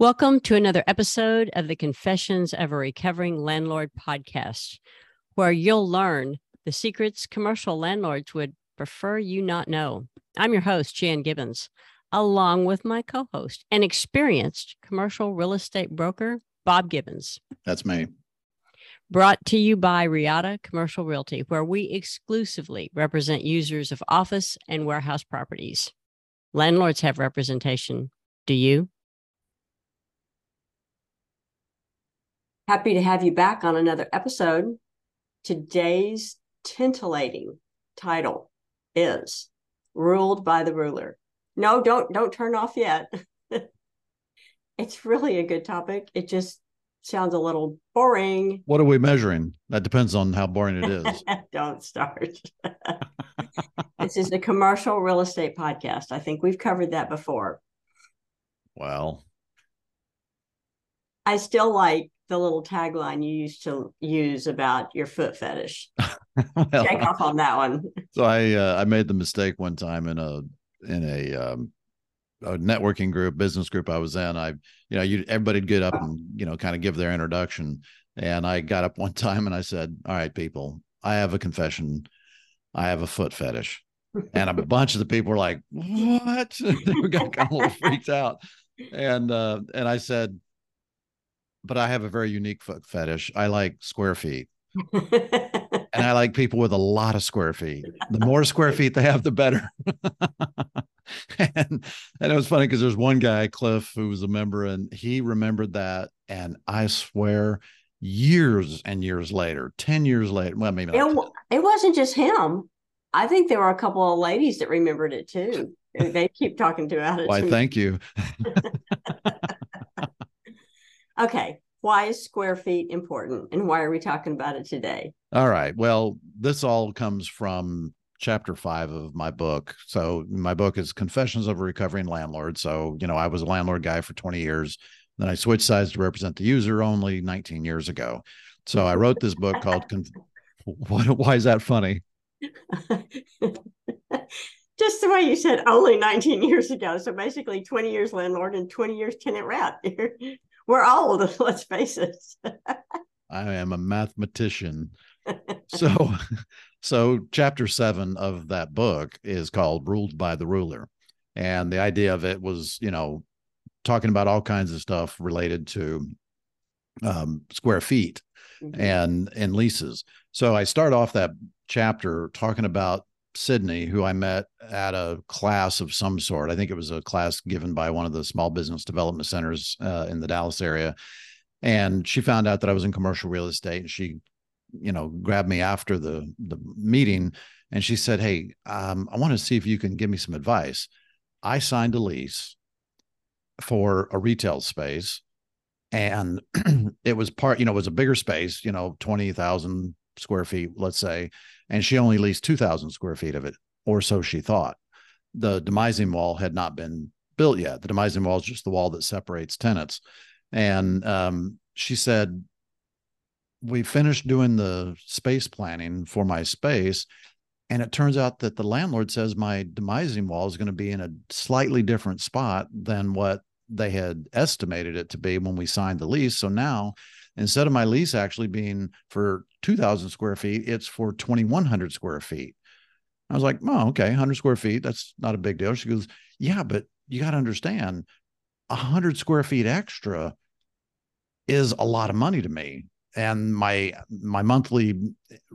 Welcome to another episode of the Confessions of a Recovering Landlord podcast, where you'll learn the secrets commercial landlords would prefer you not know. I'm your host, Jan Gibbons, along with my co host and experienced commercial real estate broker, Bob Gibbons. That's me. Brought to you by Riata Commercial Realty, where we exclusively represent users of office and warehouse properties. Landlords have representation. Do you? Happy to have you back on another episode. Today's titillating title is Ruled by the Ruler. No, don't don't turn off yet. it's really a good topic. It just sounds a little boring. What are we measuring? That depends on how boring it is. don't start. this is a commercial real estate podcast. I think we've covered that before. Well, I still like the little tagline you used to use about your foot fetish. well, Take off on that one. So I uh, I made the mistake one time in a in a um, a networking group, business group I was in. I you know you everybody'd get up and you know kind of give their introduction, and I got up one time and I said, "All right, people, I have a confession. I have a foot fetish." and a bunch of the people were like, "What?" they got kind of a little freaked out, and uh, and I said, but I have a very unique foot fetish. I like square feet. and I like people with a lot of square feet. The more square feet they have, the better. and, and it was funny because there's one guy, Cliff, who was a member, and he remembered that. And I swear, years and years later, 10 years later, well, maybe it, it wasn't just him. I think there were a couple of ladies that remembered it too. They keep talking about it. Why, thank you. Okay. Why is square feet important and why are we talking about it today? All right. Well, this all comes from chapter five of my book. So my book is Confessions of a Recovering Landlord. So, you know, I was a landlord guy for 20 years. Then I switched sides to represent the user only 19 years ago. So I wrote this book called Con- what, why is that funny? Just the way you said only 19 years ago. So basically 20 years landlord and 20 years tenant rep. We're old, let's face it. I am a mathematician. so so chapter 7 of that book is called Ruled by the Ruler. And the idea of it was, you know, talking about all kinds of stuff related to um, square feet mm-hmm. and and leases. So I start off that chapter talking about Sydney, who I met at a class of some sort. I think it was a class given by one of the small business development centers uh, in the Dallas area. And she found out that I was in commercial real estate. And she, you know, grabbed me after the the meeting, and she said, "Hey, um, I want to see if you can give me some advice." I signed a lease for a retail space, and it was part, you know, it was a bigger space, you know, twenty thousand square feet, let's say, and she only leased 2,000 square feet of it, or so she thought. The demising wall had not been built yet. The demising wall is just the wall that separates tenants. And um, she said, We finished doing the space planning for my space. And it turns out that the landlord says my demising wall is going to be in a slightly different spot than what they had estimated it to be when we signed the lease. So now instead of my lease actually being for 2000 square feet it's for 2100 square feet. I was like oh okay 100 square feet that's not a big deal. She goes yeah but you got to understand 100 square feet extra is a lot of money to me and my my monthly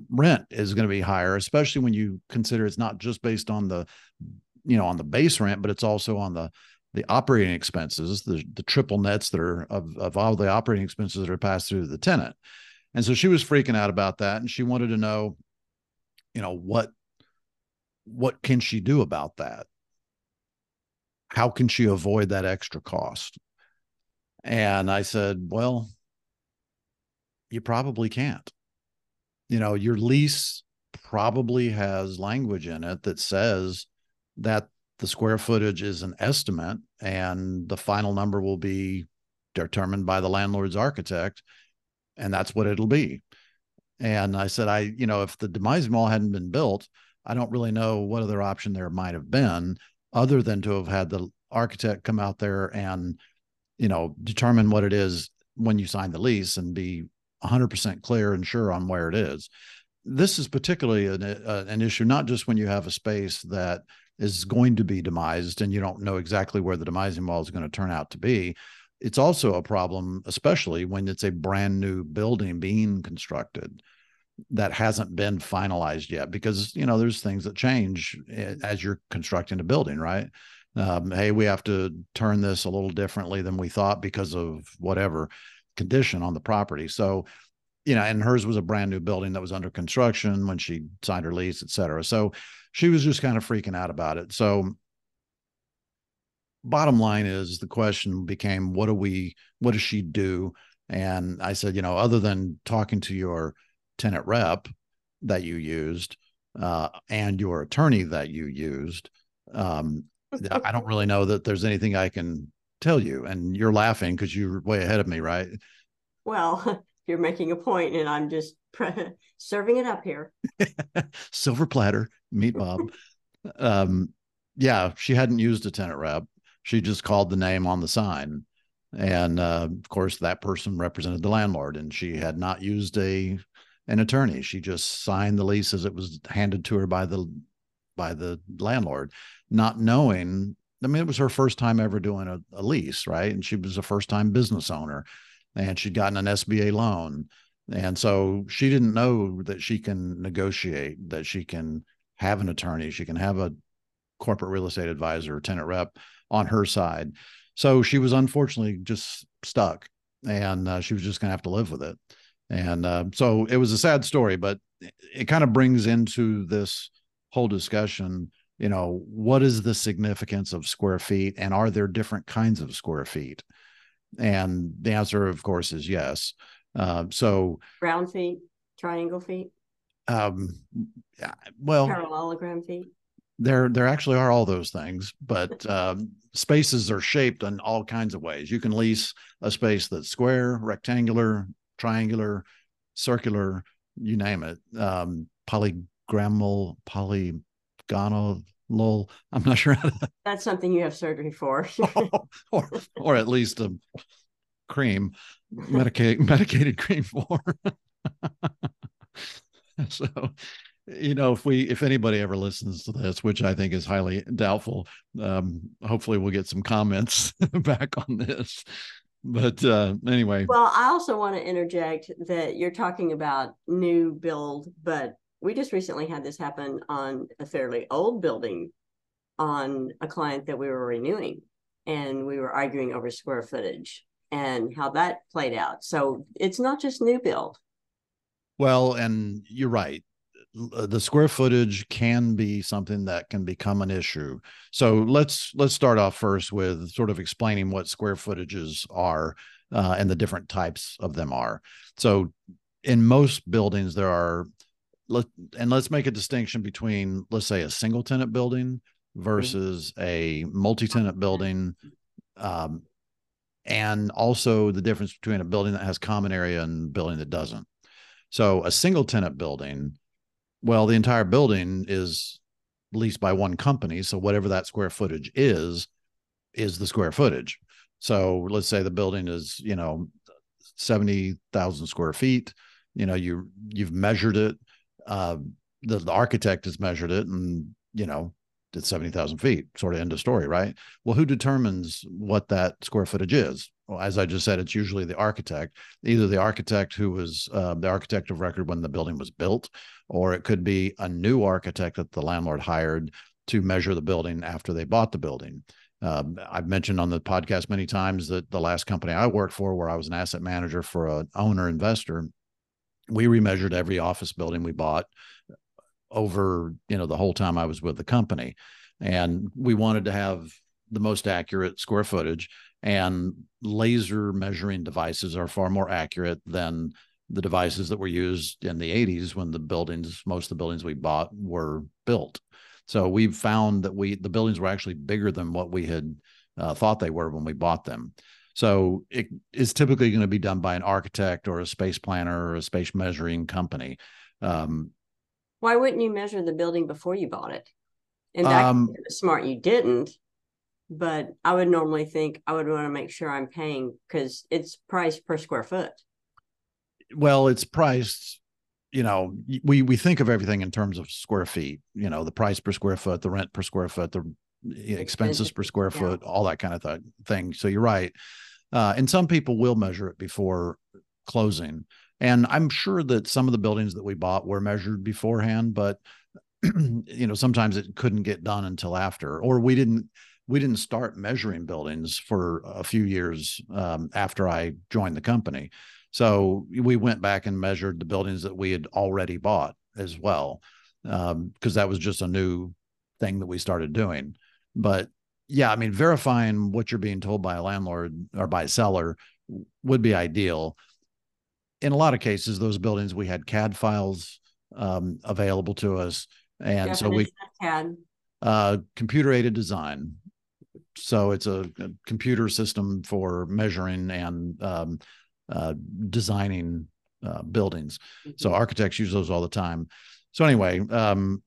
rent is going to be higher especially when you consider it's not just based on the you know on the base rent but it's also on the the operating expenses, the, the triple nets that are of, of all the operating expenses that are passed through to the tenant. And so she was freaking out about that. And she wanted to know, you know, what, what can she do about that? How can she avoid that extra cost? And I said, well, you probably can't. You know, your lease probably has language in it that says that the square footage is an estimate and the final number will be determined by the landlord's architect and that's what it'll be and i said i you know if the demise wall hadn't been built i don't really know what other option there might have been other than to have had the architect come out there and you know, determine what it is when you sign the lease and be 100% clear and sure on where it is. This is particularly an, uh, an issue, not just when you have a space that is going to be demised and you don't know exactly where the demising wall is going to turn out to be. It's also a problem, especially when it's a brand new building being constructed that hasn't been finalized yet, because you know there's things that change eh, as you're constructing a building, right? Um, hey, we have to turn this a little differently than we thought because of whatever condition on the property. So, you know, and hers was a brand new building that was under construction when she signed her lease, et cetera. So she was just kind of freaking out about it. So bottom line is the question became what do we what does she do? And I said, you know, other than talking to your tenant rep that you used uh, and your attorney that you used, um, I don't really know that there's anything I can tell you. And you're laughing because you're way ahead of me, right? Well, you're making a point, and I'm just serving it up here. Silver platter, meat Bob. um, yeah, she hadn't used a tenant rep. She just called the name on the sign. And uh, of course, that person represented the landlord, and she had not used a an attorney. She just signed the lease as it was handed to her by the by the landlord, not knowing. I mean, it was her first time ever doing a, a lease, right? And she was a first time business owner, and she'd gotten an SBA loan and so she didn't know that she can negotiate, that she can have an attorney, she can have a corporate real estate advisor, tenant rep on her side. So she was unfortunately just stuck and uh, she was just going to have to live with it. And uh, so it was a sad story, but it kind of brings into this whole discussion you know what is the significance of square feet and are there different kinds of square feet and the answer of course is yes uh, so round feet, triangle feet, um, well, parallelogram feet. There, there actually are all those things, but um, spaces are shaped in all kinds of ways. You can lease a space that's square, rectangular, triangular, circular, you name it. Um, polygrammal, polygonal, lol. I'm not sure how to. That's something you have surgery for. or, or at least a cream medicated medicated cream for. so you know if we if anybody ever listens to this which i think is highly doubtful um hopefully we'll get some comments back on this but uh anyway well i also want to interject that you're talking about new build but we just recently had this happen on a fairly old building on a client that we were renewing and we were arguing over square footage and how that played out. So it's not just new build. Well, and you're right. Uh, the square footage can be something that can become an issue. So let's let's start off first with sort of explaining what square footages are uh, and the different types of them are. So in most buildings there are let and let's make a distinction between let's say a single tenant building mm-hmm. versus a multi-tenant building um, and also the difference between a building that has common area and a building that doesn't. So a single tenant building, well, the entire building is leased by one company. So whatever that square footage is, is the square footage. So let's say the building is, you know, 70,000 square feet. You know, you you've measured it. Uh, the, the architect has measured it and, you know, at 70,000 feet, sort of end of story, right? Well, who determines what that square footage is? Well, as I just said, it's usually the architect, either the architect who was uh, the architect of record when the building was built, or it could be a new architect that the landlord hired to measure the building after they bought the building. Um, I've mentioned on the podcast many times that the last company I worked for, where I was an asset manager for an owner investor, we remeasured every office building we bought over you know the whole time I was with the company, and we wanted to have the most accurate square footage. And laser measuring devices are far more accurate than the devices that were used in the 80s when the buildings most of the buildings we bought were built so we found that we the buildings were actually bigger than what we had uh, thought they were when we bought them so it is typically going to be done by an architect or a space planner or a space measuring company um, why wouldn't you measure the building before you bought it? And that um, smart you didn't. but I would normally think I would want to make sure I'm paying because it's priced per square foot. Well, it's priced. You know, we we think of everything in terms of square feet. You know, the price per square foot, the rent per square foot, the expenses per square yeah. foot, all that kind of th- thing. So you're right. Uh, and some people will measure it before closing. And I'm sure that some of the buildings that we bought were measured beforehand, but you know, sometimes it couldn't get done until after, or we didn't we didn't start measuring buildings for a few years um, after I joined the company. So we went back and measured the buildings that we had already bought as well, because um, that was just a new thing that we started doing. But yeah, I mean, verifying what you're being told by a landlord or by a seller would be ideal. In a lot of cases, those buildings we had CAD files um, available to us, and Definition so we CAD uh, computer aided design. So it's a, a, computer system for measuring and um, uh, designing uh, buildings. Mm-hmm. So architects use those all the time. So anyway, um,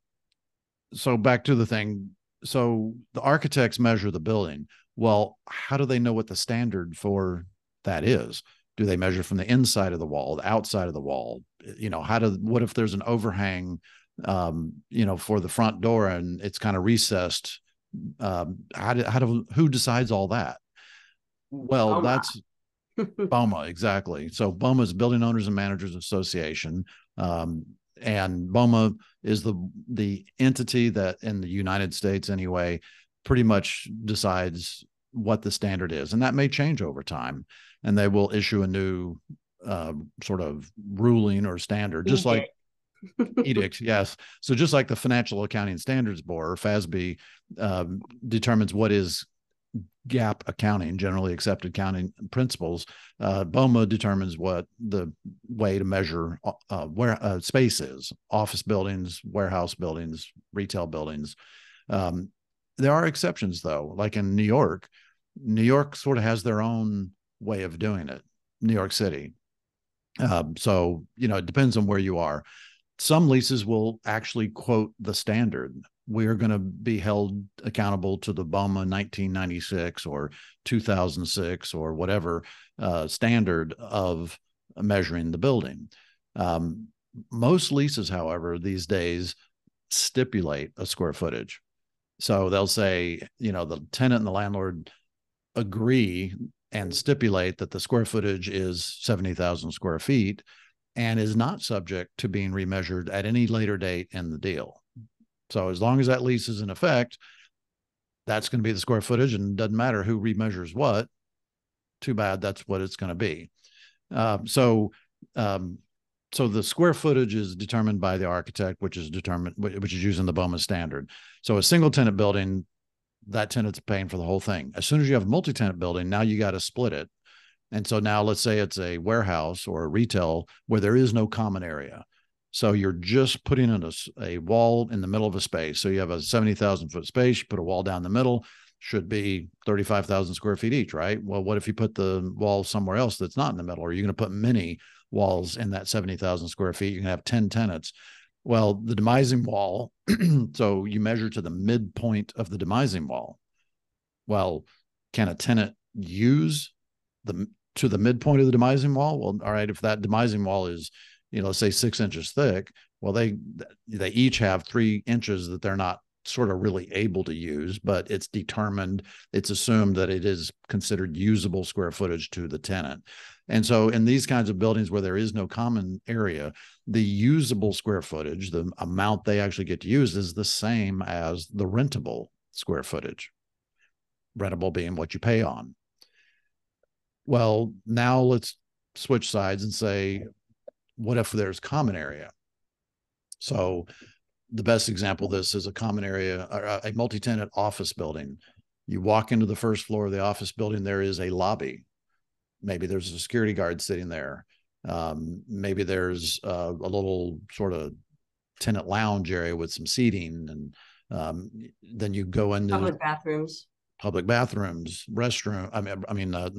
so back to the thing so the architects measure the building. Well, how do they know what the standard for that is? Do they measure from the inside of the wall, the outside of the wall? You know, how do what if there's an overhang, um, you know, for the front door and it's kind of recessed? Um, how do how do who decides all that? Well, BOMA. that's BOMA exactly. So BOMA is Building Owners and Managers Association. Um, and BOMA is the the entity that in the United States anyway pretty much decides what the standard is, and that may change over time, and they will issue a new uh, sort of ruling or standard, just like edicts. yes. So just like the financial accounting standards board or fasb um, determines what is GAAP accounting, generally accepted accounting principles, uh, BOMA determines what the way to measure uh, where uh, space is: office buildings, warehouse buildings, retail buildings. Um, there are exceptions, though, like in New York. New York sort of has their own way of doing it. New York City. Um, so you know, it depends on where you are. Some leases will actually quote the standard we are going to be held accountable to the BOMA 1996 or 2006 or whatever uh, standard of measuring the building. Um, most leases, however, these days stipulate a square footage. So they'll say, you know, the tenant and the landlord agree and stipulate that the square footage is 70,000 square feet and is not subject to being remeasured at any later date in the deal. So as long as that lease is in effect, that's going to be the square footage and doesn't matter who remeasures what. Too bad that's what it's going to be. Uh, so, um, so the square footage is determined by the architect, which is determined, which is using the BOMA standard. So a single tenant building, that tenant's paying for the whole thing. As soon as you have a multi-tenant building, now you got to split it. And so now let's say it's a warehouse or a retail where there is no common area. So you're just putting in a, a wall in the middle of a space. So you have a 70,000 foot space, you put a wall down the middle, should be 35,000 square feet each, right? Well, what if you put the wall somewhere else that's not in the middle? Are you going to put many walls in that 70,000 square feet? You're going to have 10 tenants. Well, the demising wall, so you measure to the midpoint of the demising wall. Well, can a tenant use the to the midpoint of the demising wall? Well, all right, if that demising wall is you know, say six inches thick. Well, they they each have three inches that they're not sort of really able to use, but it's determined, it's assumed that it is considered usable square footage to the tenant. And so, in these kinds of buildings where there is no common area, the usable square footage, the amount they actually get to use, is the same as the rentable square footage. Rentable being what you pay on. Well, now let's switch sides and say what if there's common area? So the best example of this is a common area, a multi-tenant office building. You walk into the first floor of the office building, there is a lobby. Maybe there's a security guard sitting there. Um, maybe there's uh, a little sort of tenant lounge area with some seating, and um, then you go into public bathrooms, public bathrooms, restroom. I mean, I mean, uh,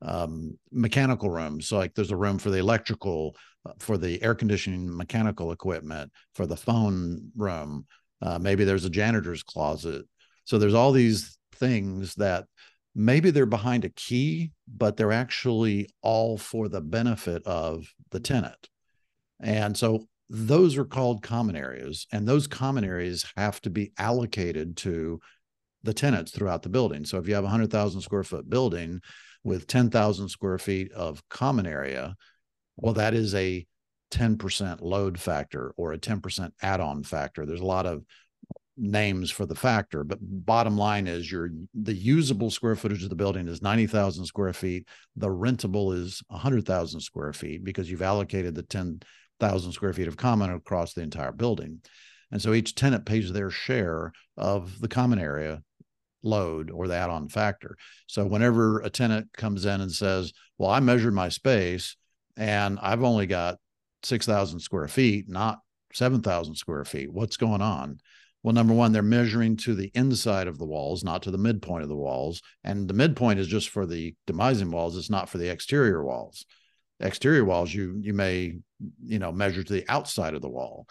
um, mechanical rooms. So like, there's a room for the electrical, for the air conditioning mechanical equipment for the phone room uh, maybe there's a janitor's closet so there's all these things that maybe they're behind a key, but they're actually all for the benefit of the tenant. And so those are called common areas, and those common areas have to be allocated to the tenants throughout the building. So if you have a 100,000 square foot building with 10,000 square feet of common area, well, that is a 10% load factor or a 10% add on factor. There's a lot of names for the factor, but bottom line is your the usable square footage of the building is 90,000 square feet. The rentable is 100,000 square feet because you've allocated the 10,000 square feet of common across the entire building. And so each tenant pays their share of the common area load or the add-on factor. So whenever a tenant comes in and says, "Well, I measured my space and I've only got 6,000 square feet, not 7,000 square feet. What's going on?" Well, number one, they're measuring to the inside of the walls, not to the midpoint of the walls. And the midpoint is just for the demising walls. It's not for the exterior walls. Exterior walls, you you may you know measure to the outside of the wall,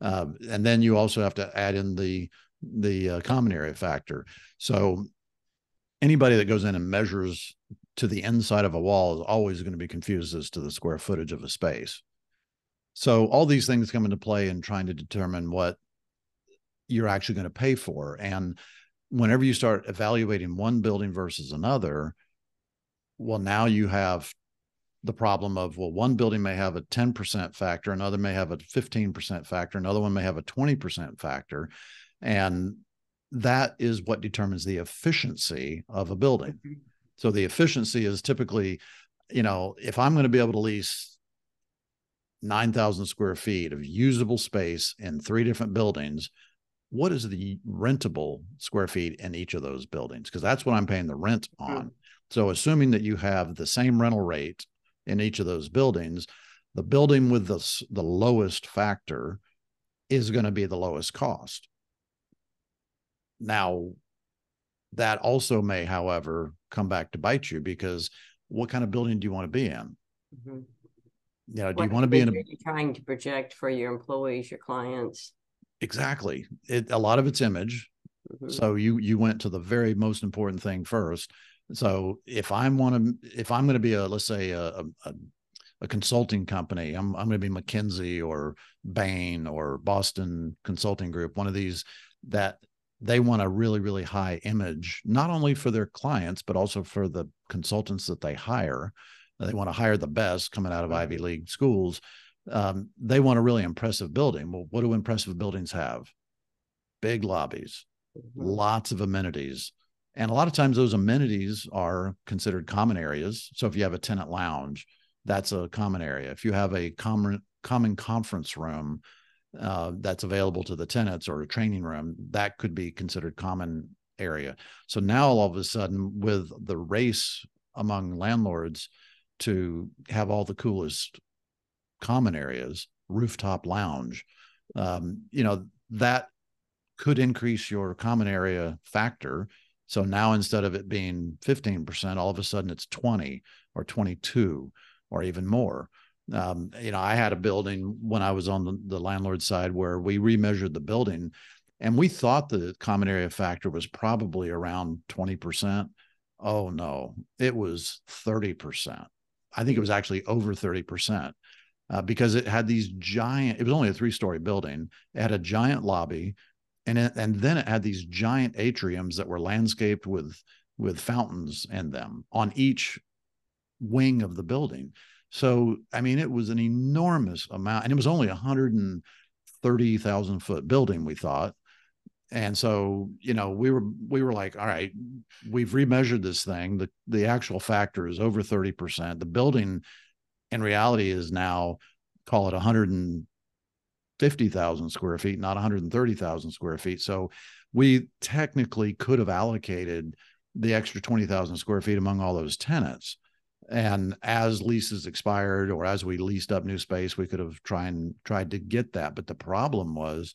uh, and then you also have to add in the the uh, common area factor. So anybody that goes in and measures to the inside of a wall is always going to be confused as to the square footage of a space. So all these things come into play in trying to determine what you're actually going to pay for. And whenever you start evaluating one building versus another, well, now you have the problem of well, one building may have a 10% factor, another may have a 15% factor, another one may have a 20% factor. And that is what determines the efficiency of a building. Mm-hmm. So the efficiency is typically, you know, if I'm going to be able to lease 9,000 square feet of usable space in three different buildings, what is the rentable square feet in each of those buildings? Because that's what I'm paying the rent hmm. on. So, assuming that you have the same rental rate in each of those buildings, the building with the, the lowest factor is going to be the lowest cost. Now, that also may, however, come back to bite you because what kind of building do you want to be in? Mm-hmm. You know, do what you want to be in a trying to project for your employees, your clients? Exactly. It, a lot of it's image. Mm-hmm. So you you went to the very most important thing first. So if I'm want to, if I'm going to be a let's say a, a, a consulting company, I'm I'm going to be McKinsey or Bain or Boston Consulting Group, one of these that they want a really really high image, not only for their clients but also for the consultants that they hire. They want to hire the best coming out of Ivy League schools um, they want a really impressive building. Well, what do impressive buildings have? Big lobbies, mm-hmm. lots of amenities. And a lot of times those amenities are considered common areas. So if you have a tenant lounge, that's a common area. If you have a common common conference room uh, that's available to the tenants or a training room, that could be considered common area. So now all of a sudden, with the race among landlords to have all the coolest common areas, rooftop lounge, um, you know, that could increase your common area factor. So now instead of it being 15%, all of a sudden it's 20 or 22 or even more. Um, you know, I had a building when I was on the, the landlord side where we remeasured the building and we thought the common area factor was probably around 20%. Oh no, it was 30%. I think it was actually over 30% uh, because it had these giant. It was only a three-story building. It had a giant lobby, and it, and then it had these giant atriums that were landscaped with with fountains in them on each wing of the building. So I mean, it was an enormous amount, and it was only a hundred and thirty thousand foot building. We thought, and so you know we were we were like all right we've remeasured this thing the the actual factor is over 30% the building in reality is now call it 150,000 square feet, not 130,000 square feet. So we technically could have allocated the extra 20,000 square feet among all those tenants. And as leases expired or as we leased up new space, we could have tried and tried to get that. But the problem was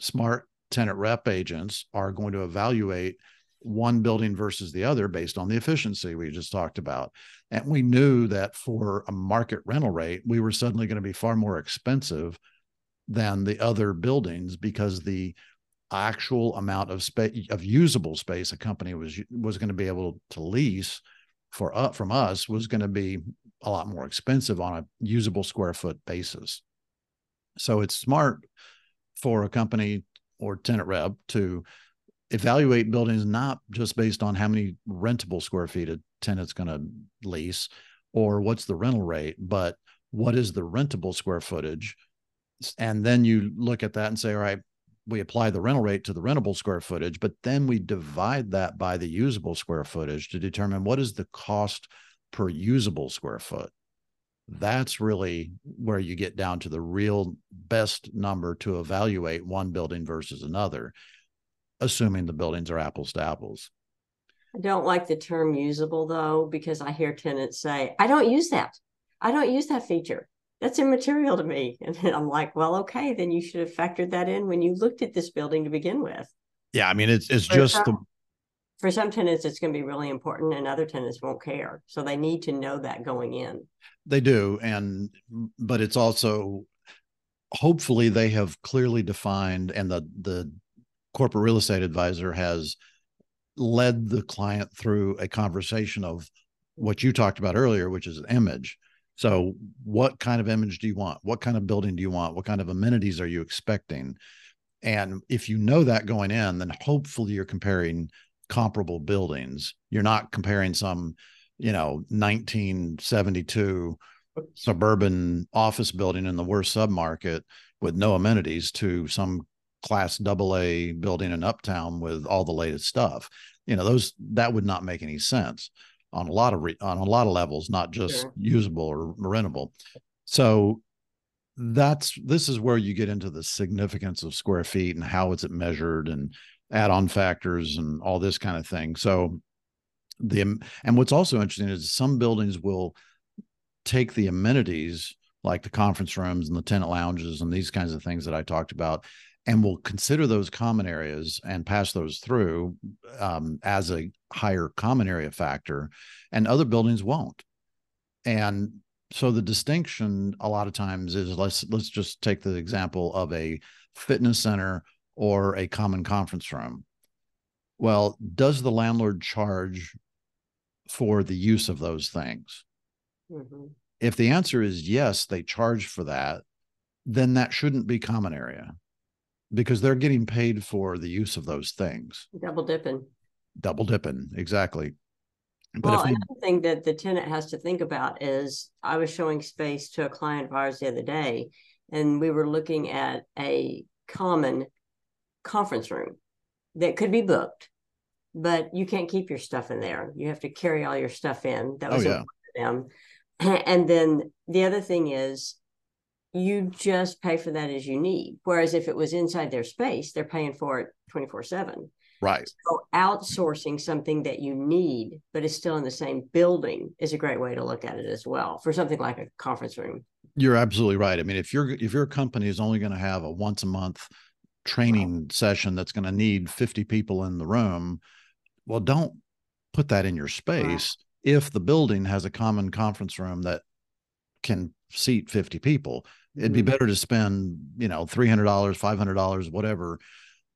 smart tenant rep agents are going to evaluate one building versus the other based on the efficiency we just talked about. And we knew that for a market rental rate, we were suddenly going to be far more expensive than the other buildings because the actual amount of space of usable space a company was was going to be able to lease for uh, from us was going to be a lot more expensive on a usable square foot basis. So it's smart for a company or tenant rep to evaluate buildings not just based on how many rentable square feet a tenant's going to lease or what's the rental rate, but what is the rentable square footage? And then you look at that and say, all right, we apply the rental rate to the rentable square footage, but then we divide that by the usable square footage to determine what is the cost per usable square foot. That's really where you get down to the real best number to evaluate one building versus another, assuming the buildings are apples to apples. I don't like the term usable though, because I hear tenants say, I don't use that. I don't use that feature that's immaterial to me. And I'm like, well, okay, then you should have factored that in when you looked at this building to begin with. Yeah, I mean, it's it's for just some, the for some tenants, it's going to be really important, and other tenants won't care. So they need to know that going in. They do, and but it's also hopefully they have clearly defined, and the the corporate real estate advisor has led the client through a conversation of what you talked about earlier, which is an image so, what kind of image do you want? What kind of building do you want? What kind of amenities are you expecting? And if you know that going in, then hopefully you're comparing comparable buildings. You're not comparing some, you know, 1972 suburban office building in the worst submarket with no amenities to some class double A building in uptown with all the latest stuff. You know, those that would not make any sense on a lot of re- on a lot of levels, not just sure. usable or rentable. So that's this is where you get into the significance of square feet and how is it measured and add-on factors and all this kind of thing. So the and what's also interesting is some buildings will take the amenities like the conference rooms and the tenant lounges and these kinds of things that I talked about and will consider those common areas and pass those through um, as a higher common area factor, and other buildings won't. And so the distinction a lot of times is let's let's just take the example of a fitness center or a common conference room. Well, does the landlord charge for the use of those things? Mm-hmm. If the answer is yes, they charge for that, then that shouldn't be common area because they're getting paid for the use of those things. Double dipping. Double dipping, exactly. But well, we, another thing that the tenant has to think about is I was showing space to a client of ours the other day, and we were looking at a common conference room that could be booked, but you can't keep your stuff in there. You have to carry all your stuff in. That oh, was oh, yeah. them. And then the other thing is you just pay for that as you need. Whereas if it was inside their space, they're paying for it 24 7. Right. So outsourcing something that you need, but is still in the same building is a great way to look at it as well for something like a conference room. You're absolutely right. I mean, if your if your company is only going to have a once a month training wow. session that's going to need 50 people in the room, well, don't put that in your space wow. if the building has a common conference room that can seat 50 people it'd be mm-hmm. better to spend you know $300 $500 whatever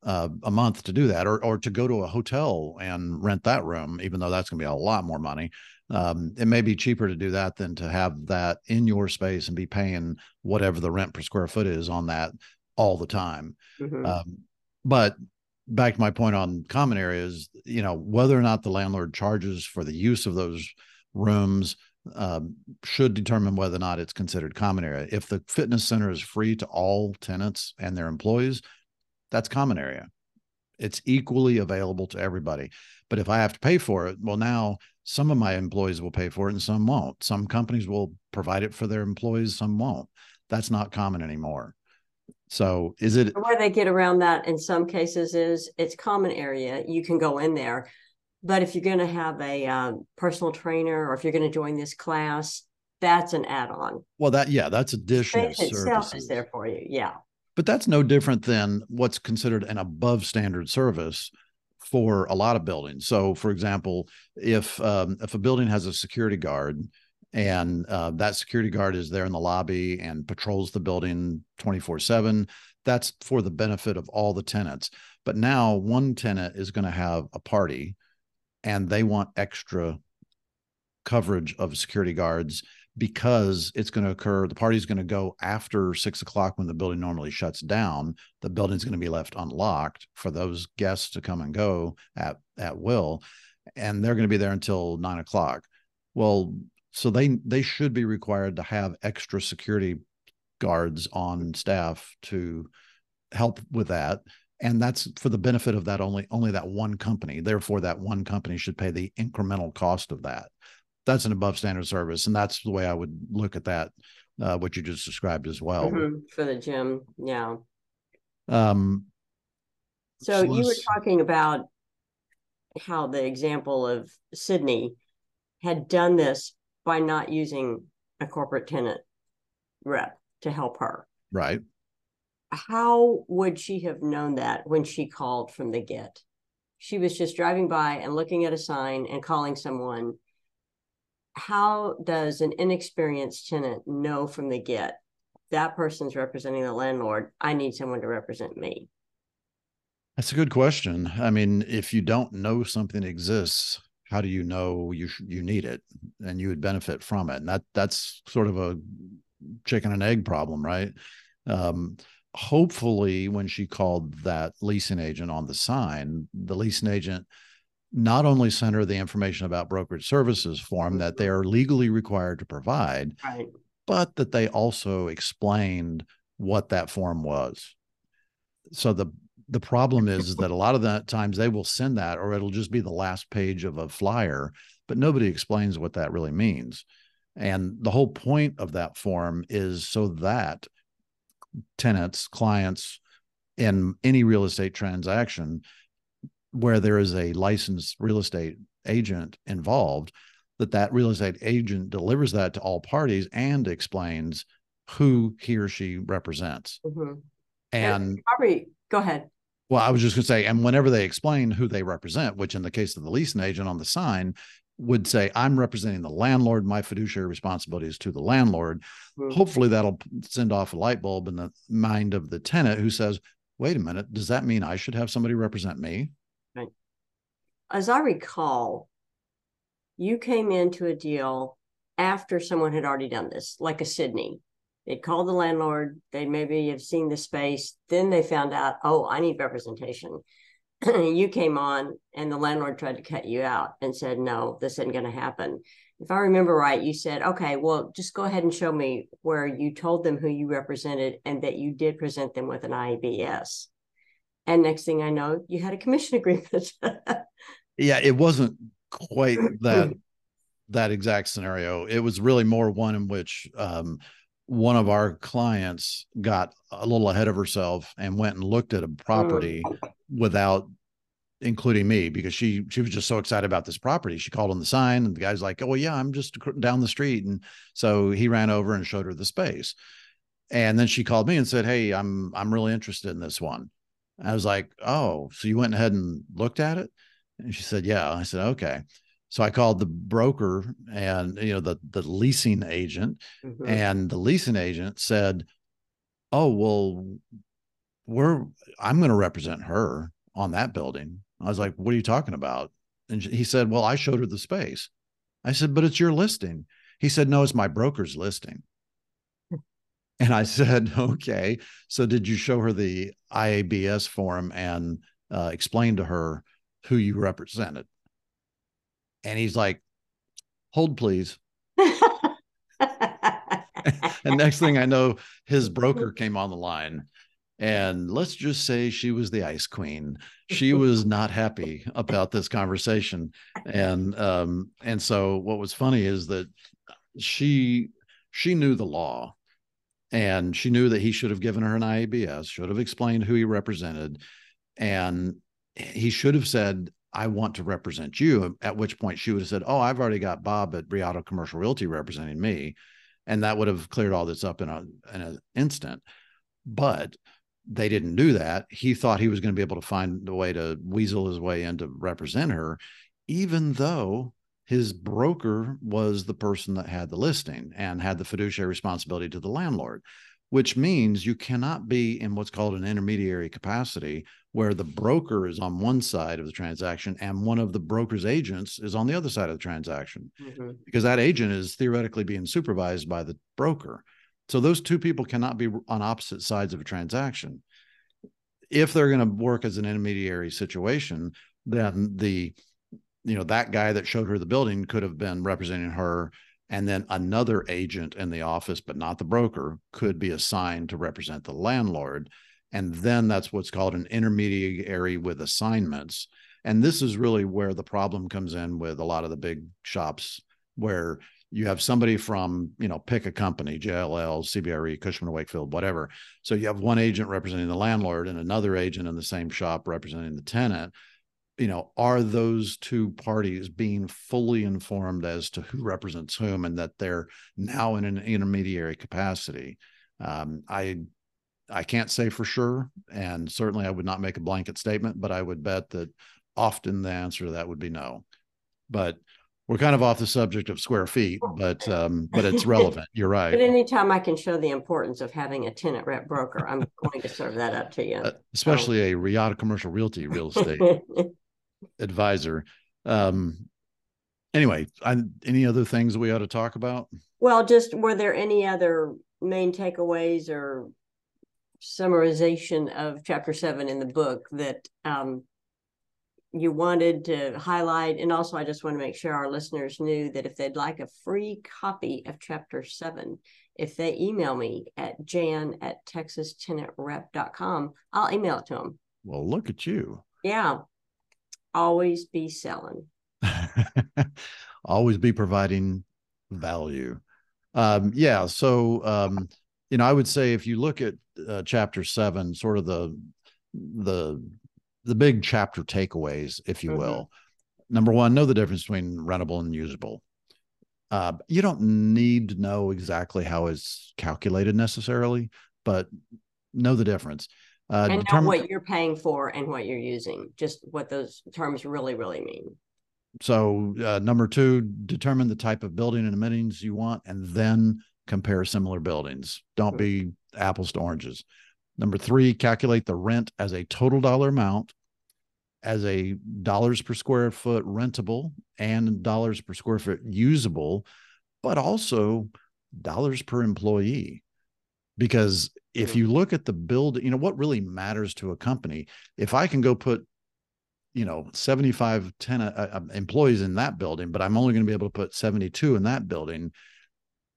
uh, a month to do that or, or to go to a hotel and rent that room even though that's going to be a lot more money um, it may be cheaper to do that than to have that in your space and be paying whatever the rent per square foot is on that all the time mm-hmm. um, but back to my point on common areas you know whether or not the landlord charges for the use of those rooms um, should determine whether or not it's considered common area. If the fitness center is free to all tenants and their employees, that's common area. It's equally available to everybody. But if I have to pay for it, well, now some of my employees will pay for it and some won't. Some companies will provide it for their employees, some won't. That's not common anymore. So is it where they get around that in some cases is it's common area. You can go in there, but if you're going to have a um, personal trainer or if you're going to join this class, that's an add-on. Well, that yeah, that's additional Space itself is there for you. Yeah. But that's no different than what's considered an above standard service for a lot of buildings. So, for example, if um, if a building has a security guard and uh, that security guard is there in the lobby and patrols the building 24 7 that's for the benefit of all the tenants But now one tenant is going to have a party and they want extra coverage of security guards because it's going to occur. The party's going to go after six o'clock when the building normally shuts down. The building's going to be left unlocked for those guests to come and go at at will, and they're going to be there until nine o'clock. Well, so they they should be required to have extra security guards on staff to help with that and that's for the benefit of that only only that one company. Therefore that one company should pay the incremental cost of that. That's an above standard service and that's the way i would look at that uh, what you just described as well. Mm-hmm. for the gym yeah. Um so, so you were talking about how the example of sydney had done this by not using a corporate tenant rep to help her. Right how would she have known that when she called from the get? She was just driving by and looking at a sign and calling someone. How does an inexperienced tenant know from the get that person's representing the landlord? I need someone to represent me. That's a good question. I mean, if you don't know something exists, how do you know you sh- you need it and you would benefit from it? And that that's sort of a chicken and egg problem, right? Um, hopefully when she called that leasing agent on the sign the leasing agent not only sent her the information about brokerage services form that they mm-hmm. are legally required to provide right. but that they also explained what that form was. So the the problem is that a lot of the times they will send that or it'll just be the last page of a flyer but nobody explains what that really means. And the whole point of that form is so that tenants, clients in any real estate transaction where there is a licensed real estate agent involved that that real estate agent delivers that to all parties and explains who he or she represents mm-hmm. and probably go ahead well i was just going to say and whenever they explain who they represent which in the case of the leasing agent on the sign would say, I'm representing the landlord. My fiduciary responsibility is to the landlord. Mm-hmm. Hopefully, that'll send off a light bulb in the mind of the tenant who says, wait a minute, does that mean I should have somebody represent me? Right. As I recall, you came into a deal after someone had already done this, like a Sydney. They'd called the landlord, they maybe have seen the space, then they found out, oh, I need representation. You came on and the landlord tried to cut you out and said, no, this isn't going to happen. If I remember right, you said, okay, well, just go ahead and show me where you told them who you represented and that you did present them with an IABS. And next thing I know, you had a commission agreement. yeah, it wasn't quite that that exact scenario. It was really more one in which um, one of our clients got a little ahead of herself and went and looked at a property mm. Without including me because she she was just so excited about this property. She called on the sign and the guy's like, "Oh yeah, I'm just down the street." And so he ran over and showed her the space. And then she called me and said, "Hey, I'm I'm really interested in this one." I was like, "Oh, so you went ahead and looked at it?" And she said, "Yeah." I said, "Okay." So I called the broker and you know the the leasing agent, mm-hmm. and the leasing agent said, "Oh well, we're I'm going to represent her on that building." I was like, "What are you talking about?" And he said, "Well, I showed her the space." I said, "But it's your listing." He said, "No, it's my broker's listing." and I said, "Okay." So did you show her the IABS form and uh, explain to her who you represented? And he's like, hold please. and next thing I know, his broker came on the line. And let's just say she was the ice queen. She was not happy about this conversation. And um, and so what was funny is that she she knew the law and she knew that he should have given her an IABS, should have explained who he represented. And he should have said, I want to represent you. At which point she would have said, Oh, I've already got Bob at Riata Commercial Realty representing me. And that would have cleared all this up in a in an instant. But they didn't do that. He thought he was going to be able to find a way to weasel his way in to represent her, even though his broker was the person that had the listing and had the fiduciary responsibility to the landlord, which means you cannot be in what's called an intermediary capacity where the broker is on one side of the transaction and one of the broker's agents is on the other side of the transaction mm-hmm. because that agent is theoretically being supervised by the broker. So those two people cannot be on opposite sides of a transaction. If they're going to work as an intermediary situation, then the you know that guy that showed her the building could have been representing her and then another agent in the office but not the broker could be assigned to represent the landlord and then that's what's called an intermediary with assignments and this is really where the problem comes in with a lot of the big shops where you have somebody from you know pick a company jll cbre cushman wakefield whatever. So you have one agent representing the landlord and another agent in the same shop representing the tenant. You know are those two parties being fully informed as to who represents whom and that they're now in an intermediary capacity? Um, i I can't say for sure, and certainly I would not make a blanket statement, but I would bet that often the answer to that would be no. But we're kind of off the subject of square feet, but um, but it's relevant. You're right. But anytime I can show the importance of having a tenant rep broker, I'm going to serve that up to you. Uh, especially um, a Riata Commercial Realty real estate advisor. Um, anyway, I, any other things we ought to talk about? Well, just were there any other main takeaways or summarization of chapter seven in the book that um, you wanted to highlight. And also, I just want to make sure our listeners knew that if they'd like a free copy of chapter seven, if they email me at jan at texastenantrep.com, I'll email it to them. Well, look at you. Yeah. Always be selling. Always be providing value. Um, yeah. So, um, you know, I would say if you look at uh, chapter seven, sort of the the the big chapter takeaways, if you mm-hmm. will. Number one, know the difference between rentable and usable. Uh, you don't need to know exactly how it's calculated necessarily, but know the difference. Uh, and determine- know what you're paying for and what you're using, just what those terms really, really mean. So, uh, number two, determine the type of building and amenities you want, and then compare similar buildings. Don't be apples to oranges. Number three, calculate the rent as a total dollar amount, as a dollars per square foot rentable and dollars per square foot usable, but also dollars per employee. Because if you look at the build, you know, what really matters to a company, if I can go put you know 75 10 uh, uh, employees in that building but i'm only going to be able to put 72 in that building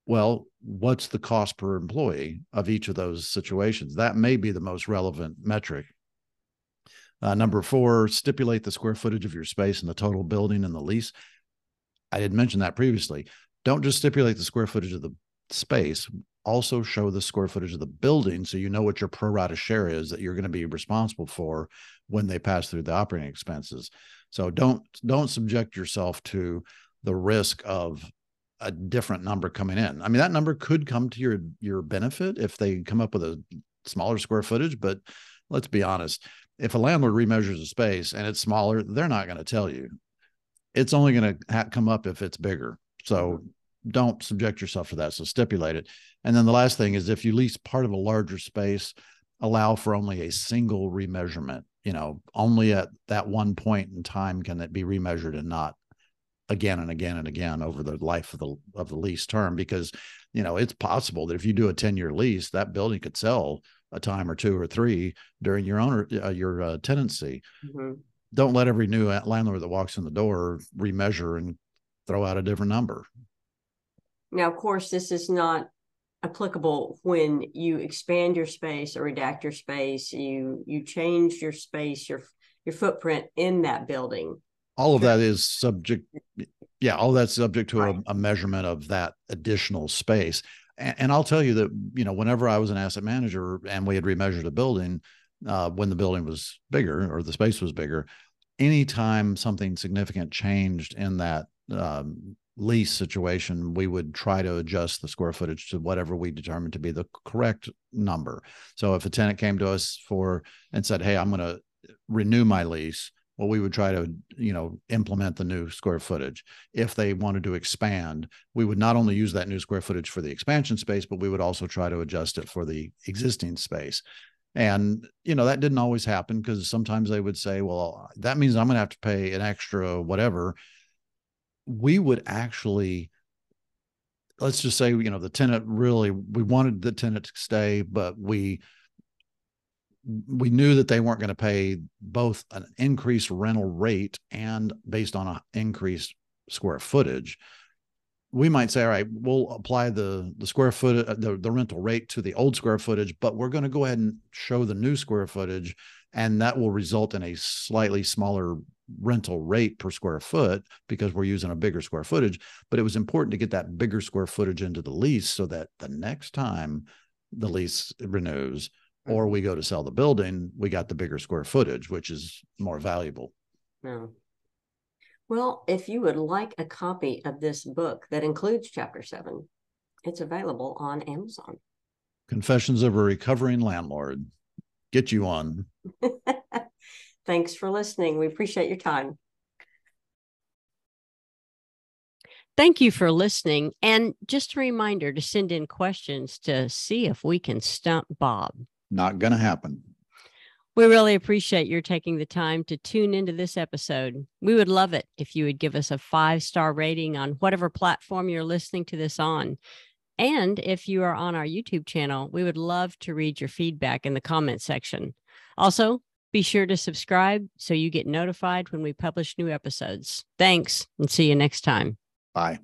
well, what's the cost per employee of each of those situations? That may be the most relevant metric. Uh, number four, stipulate the square footage of your space and the total building and the lease. I had mentioned that previously. Don't just stipulate the square footage of the space, also show the square footage of the building so you know what your pro rata share is that you're going to be responsible for when they pass through the operating expenses. So don't don't subject yourself to the risk of a different number coming in. I mean, that number could come to your your benefit if they come up with a smaller square footage, but let's be honest, if a landlord remeasures a space and it's smaller, they're not going to tell you. It's only going to ha- come up if it's bigger. So mm-hmm. don't subject yourself to that. So stipulate it. And then the last thing is if you lease part of a larger space, allow for only a single remeasurement. You know, only at that one point in time can it be remeasured and not again and again and again over the life of the of the lease term because you know it's possible that if you do a 10 year lease that building could sell a time or two or three during your owner uh, your uh, tenancy. Mm-hmm. don't let every new landlord that walks in the door remeasure and throw out a different number. Now of course this is not applicable when you expand your space or redact your space. You you change your space your your footprint in that building all of that is subject yeah all that's subject to a, a, measurement of that additional space. And, and, i'll tell you that you know whenever i was an asset manager and we had remeasured a building uh, when the building was bigger or the space was bigger anytime something significant changed in that um, lease situation we would try to adjust the square footage to whatever we determined to be the correct number. So if a tenant came to us for and said hey i'm going to renew my lease well we would try to you know implement the new square footage if they wanted to expand we would not only use that new square footage for the expansion space but we would also try to adjust it for the existing space And, you know, that didn't always happen because sometimes they would say, well, that means I'm going to have to pay an extra whatever. We would actually, let's just say, you know, the tenant really, we wanted the tenant to stay, but we, we knew that they weren't going to pay both an increased rental rate and based on an increased square footage we might say, all right, we'll apply the the square foot uh, the, the rental rate to the old square footage, but we're going to go ahead and show the new square footage, and that will result in a slightly smaller rental rate per square foot because we're using a bigger square footage. But it was important to get that bigger square footage into the lease so that the next time the lease renews or mm-hmm. we go to sell the building, we got the bigger square footage, which is more valuable. Yeah. Well, if you would like a copy of this book that includes chapter seven, it's available on Amazon. Confessions of a Recovering Landlord. Get you on. Thanks for listening. We appreciate your time. Thank you for listening. And just a reminder to send in questions to see if we can stump Bob. Not going to happen. We really appreciate your taking the time to tune into this episode. We would love it if you would give us a five star rating on whatever platform you're listening to this on. And if you are on our YouTube channel, we would love to read your feedback in the comment section. Also, be sure to subscribe so you get notified when we publish new episodes. Thanks and see you next time. Bye.